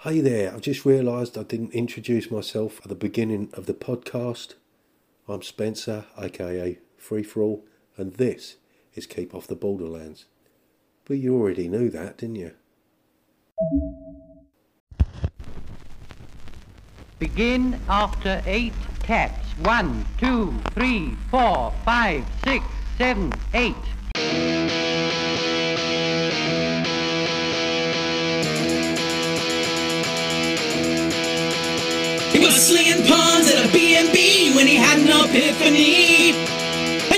Hey there, I've just realised I didn't introduce myself at the beginning of the podcast. I'm Spencer, aka Free For All, and this is Keep Off the Borderlands. But you already knew that, didn't you? Begin after eight taps. One, two, three, four, five, six, seven, eight. Slinging puns at a B&B when he had an epiphany.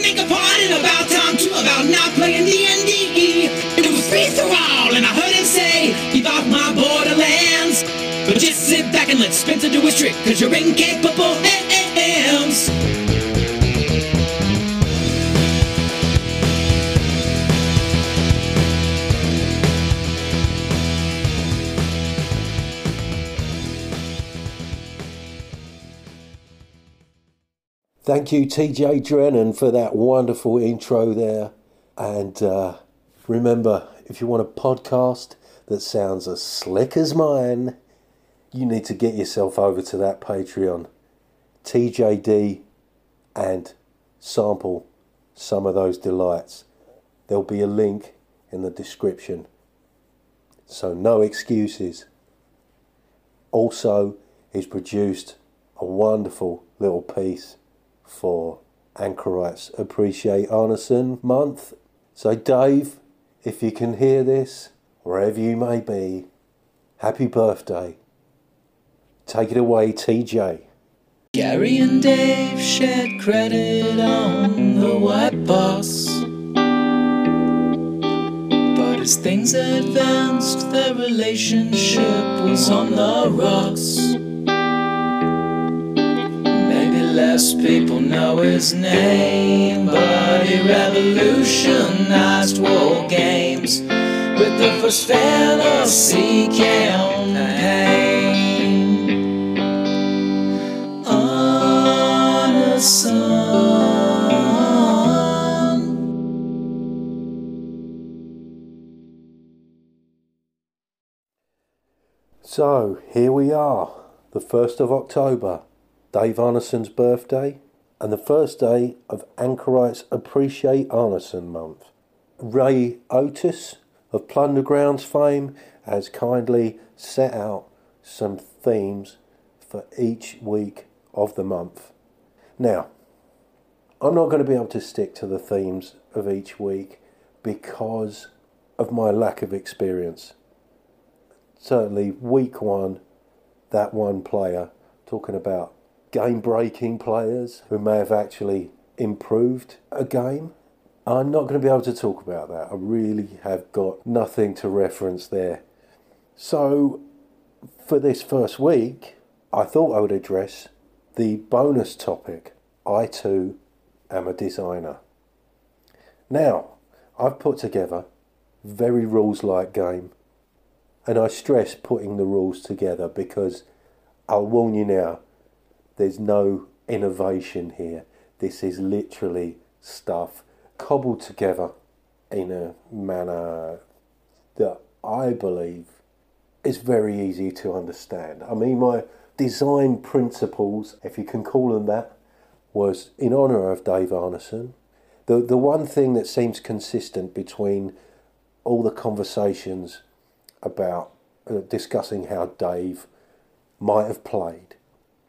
They complained about time too, about not playing D&D. It was free for all, and I heard him say, keep off my borderlands. But just sit back and let Spencer do his trick, cause you're incapable Thank you, TJ Drennan, for that wonderful intro there. And uh, remember, if you want a podcast that sounds as slick as mine, you need to get yourself over to that Patreon, TJD, and sample some of those delights. There'll be a link in the description. So, no excuses. Also, he's produced a wonderful little piece for Anchorites Appreciate Arneson month. So, Dave, if you can hear this, wherever you may be, happy birthday. Take it away, TJ. Gary and Dave shared credit on the white box. But as things advanced, their relationship was on the rocks. Less people know his name, but he revolutionized war games with the first fantasy campaign. On a sun. So, here we are, the 1st of October, Dave Arneson's birthday, and the first day of Anchorites Appreciate Arneson month. Ray Otis of Plundergrounds fame has kindly set out some themes for each week of the month. Now, I'm not going to be able to stick to the themes of each week because of my lack of experience. Certainly, week one, that one player talking about game breaking players who may have actually improved a game. I'm not going to be able to talk about that. I really have got nothing to reference there. So, for this first week, I thought I would address the bonus topic I too am a designer. Now, I've put together very rules like game, and I stress putting the rules together because I'll warn you now, there's no innovation here. This is literally stuff cobbled together in a manner that I believe is very easy to understand. I mean, my design principles, if you can call them that, was in honour of Dave Arneson. The, the one thing that seems consistent between all the conversations about uh, discussing how Dave might have played,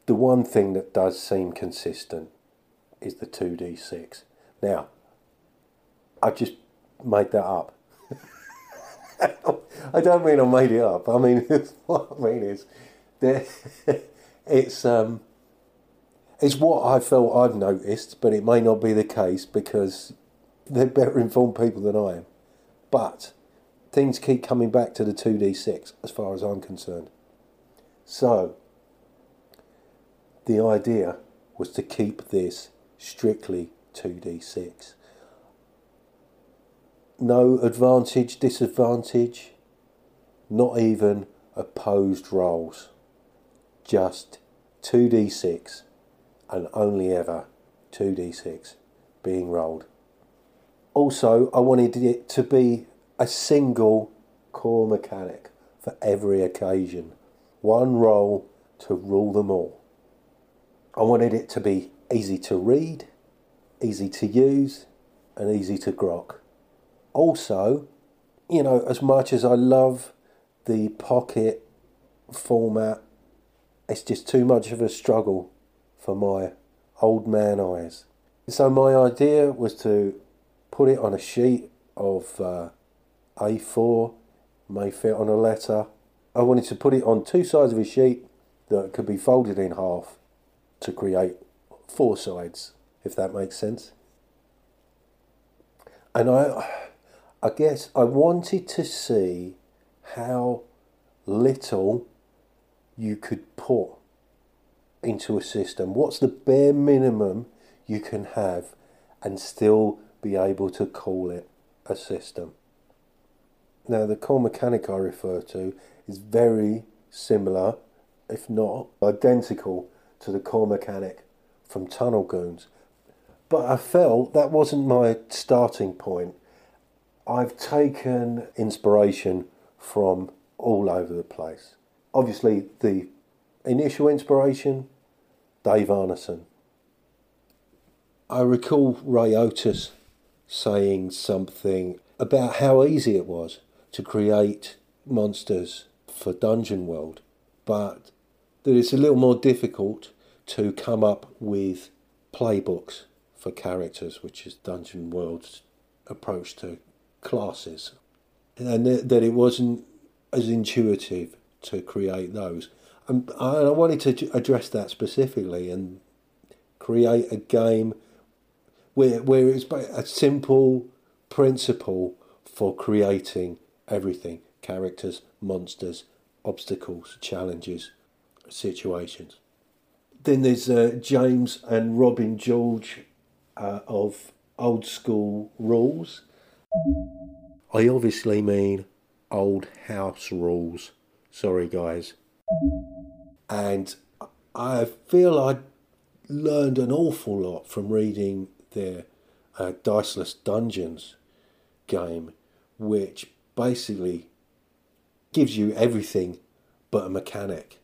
the one thing that does seem consistent is the 2d6. Now, I just made that up. I don't mean I made it up. I mean, what I mean is, there, it's um, it's what I felt I've noticed, but it may not be the case because they're better informed people than I am. But things keep coming back to the 2d6 as far as I'm concerned. So, the idea was to keep this strictly 2d6. No advantage, disadvantage, not even opposed rolls. Just 2d6 and only ever 2d6 being rolled. Also, I wanted it to be a single core mechanic for every occasion. One roll to rule them all. I wanted it to be easy to read, easy to use, and easy to grok. Also, you know, as much as I love the pocket format, it's just too much of a struggle for my old man eyes. So my idea was to put it on a sheet of uh, A4, may fit on a letter. I wanted to put it on two sides of a sheet that could be folded in half to create four sides, if that makes sense. And I, I guess I wanted to see how little you could put into a system. What's the bare minimum you can have and still be able to call it a system? Now, the core mechanic I refer to is very similar, if not identical, to the core mechanic from Tunnel Goons. But I felt that wasn't my starting point. I've taken inspiration from all over the place. Obviously, the initial inspiration, Dave Arneson. I recall Ray Otis saying something about how easy it was to create monsters for Dungeon World, but that it's a little more difficult to come up with playbooks for characters, which is Dungeon World's approach to classes, and that it wasn't as intuitive to create those. And I wanted to address that specifically and create a game where where it's a simple principle for creating everything characters, monsters, obstacles, challenges, situations. Then there's uh, James and Robin George uh, of Old School Rules. I obviously mean old house rules. Sorry, guys. And I feel I learned an awful lot from reading their uh, Diceless Dungeons game, which basically gives you everything but a mechanic.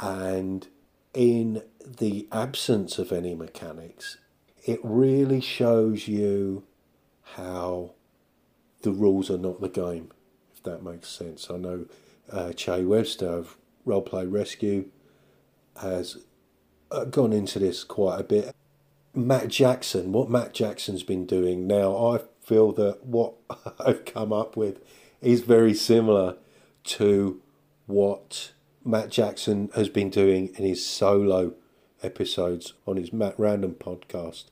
And in the absence of any mechanics, it really shows you how the rules are not the game, if that makes sense. I know uh, Che Webster of Roleplay Rescue has uh, gone into this quite a bit. Matt Jackson, what Matt Jackson's been doing now, I feel that what I've come up with is very similar to what Matt Jackson has been doing in his solo episodes on his Matt Random podcast.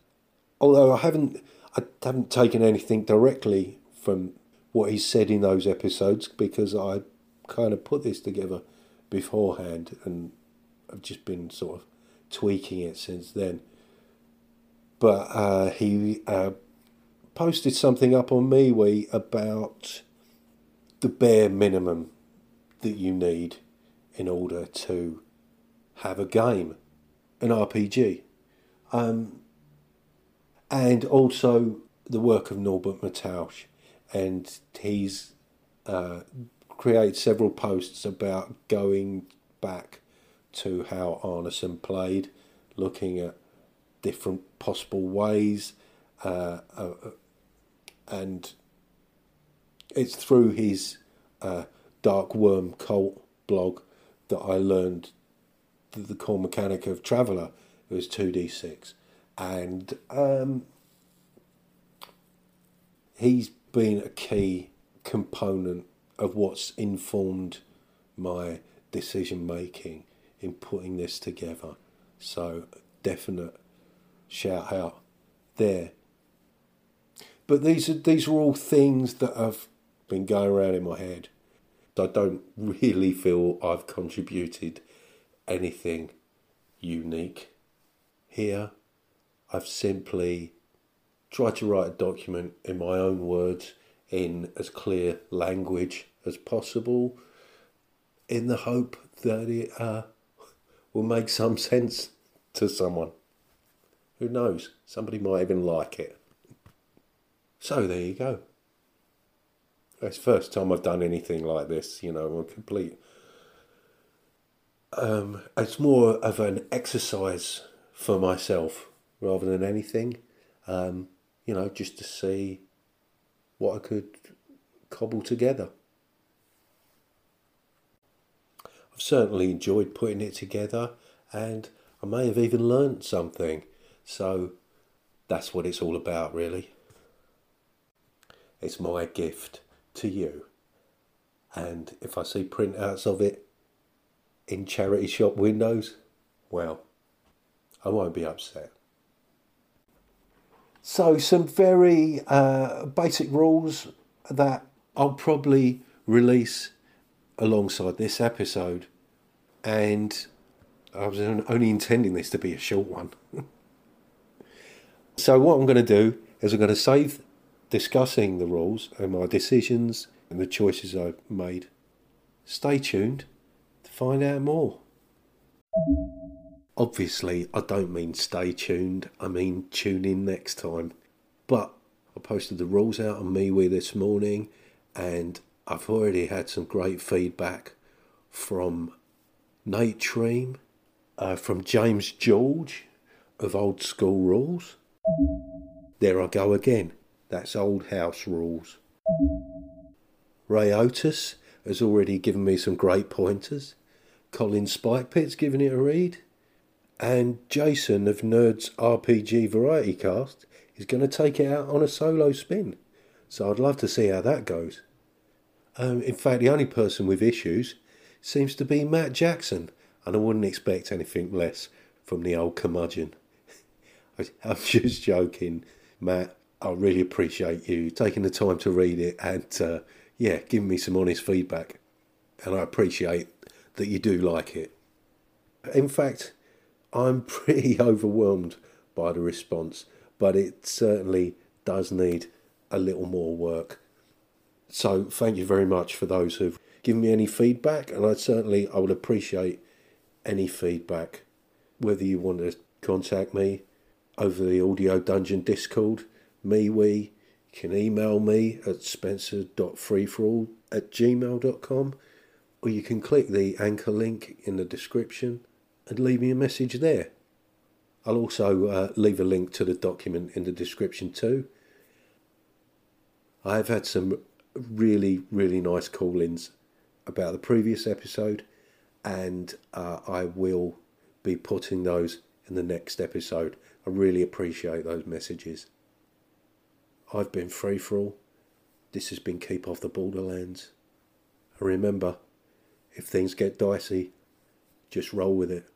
Although I haven't I haven't taken anything directly from what he said in those episodes because I kind of put this together beforehand and I've just been sort of tweaking it since then. But uh, he uh, posted something up on MeWe about the bare minimum that you need in order to have a game, an RPG. Um, and also the work of Norbert Matausch. And he's uh, created several posts about going back to how Arneson played, looking at different possible ways, uh, uh, and it's through his uh, Dark Worm Cult blog that I learned the, the core mechanic of Traveller. It was 2d6. And um, he's been a key component of what's informed my decision making in putting this together. So, definite shout out there. But these are these are all things that have been going around in my head. I don't really feel I've contributed anything unique here. I've simply tried to write a document in my own words in as clear language as possible in the hope that it uh, will make some sense to someone. Who knows? Somebody might even like it. So there you go. It's first time I've done anything like this, you know, I'm complete. Um, it's more of an exercise for myself rather than anything. Um, you know, just to see what I could cobble together. I've certainly enjoyed putting it together and I may have even learnt something. So that's what it's all about, really. It's my gift to you. And if I see printouts of it in charity shop windows, well, I won't be upset. So, some very uh, basic rules that I'll probably release alongside this episode. And I was only intending this to be a short one. so, what I'm going to do is I'm going to save discussing the rules and my decisions and the choices I've made. Stay tuned to find out more. Obviously, I don't mean stay tuned, I mean tune in next time. But I posted the rules out on MeWe this morning and I've already had some great feedback from Nate Treem, uh, from James George of Old School Rules. There I go again. That's Old House Rules. Ray Otis has already given me some great pointers. Colin Spikepit's given it a read. And Jason of Nerds RPG Variety Cast is going to take it out on a solo spin. So I'd love to see how that goes. Um, in fact, the only person with issues seems to be Matt Jackson, and I wouldn't expect anything less from the old curmudgeon. I'm just joking, Matt. I really appreciate you taking the time to read it and, uh, yeah, giving me some honest feedback. And I appreciate that you do like it. In fact, I'm pretty overwhelmed by the response, but it certainly does need a little more work. So thank you very much for those who've given me any feedback, and I certainly I would appreciate any feedback, whether you want to contact me over the Audio Dungeon Discord, MeWe, you can email me at spencer.freeforall at gmail.com, or you can click the anchor link in the description and leave me a message there. I'll also uh, leave a link to the document in the description too. I have had some really, really nice call ins about the previous episode, and uh, I will be putting those in the next episode. I really appreciate those messages. I've been free for all. This has been Keep Off the Borderlands. And remember, if things get dicey, just roll with it.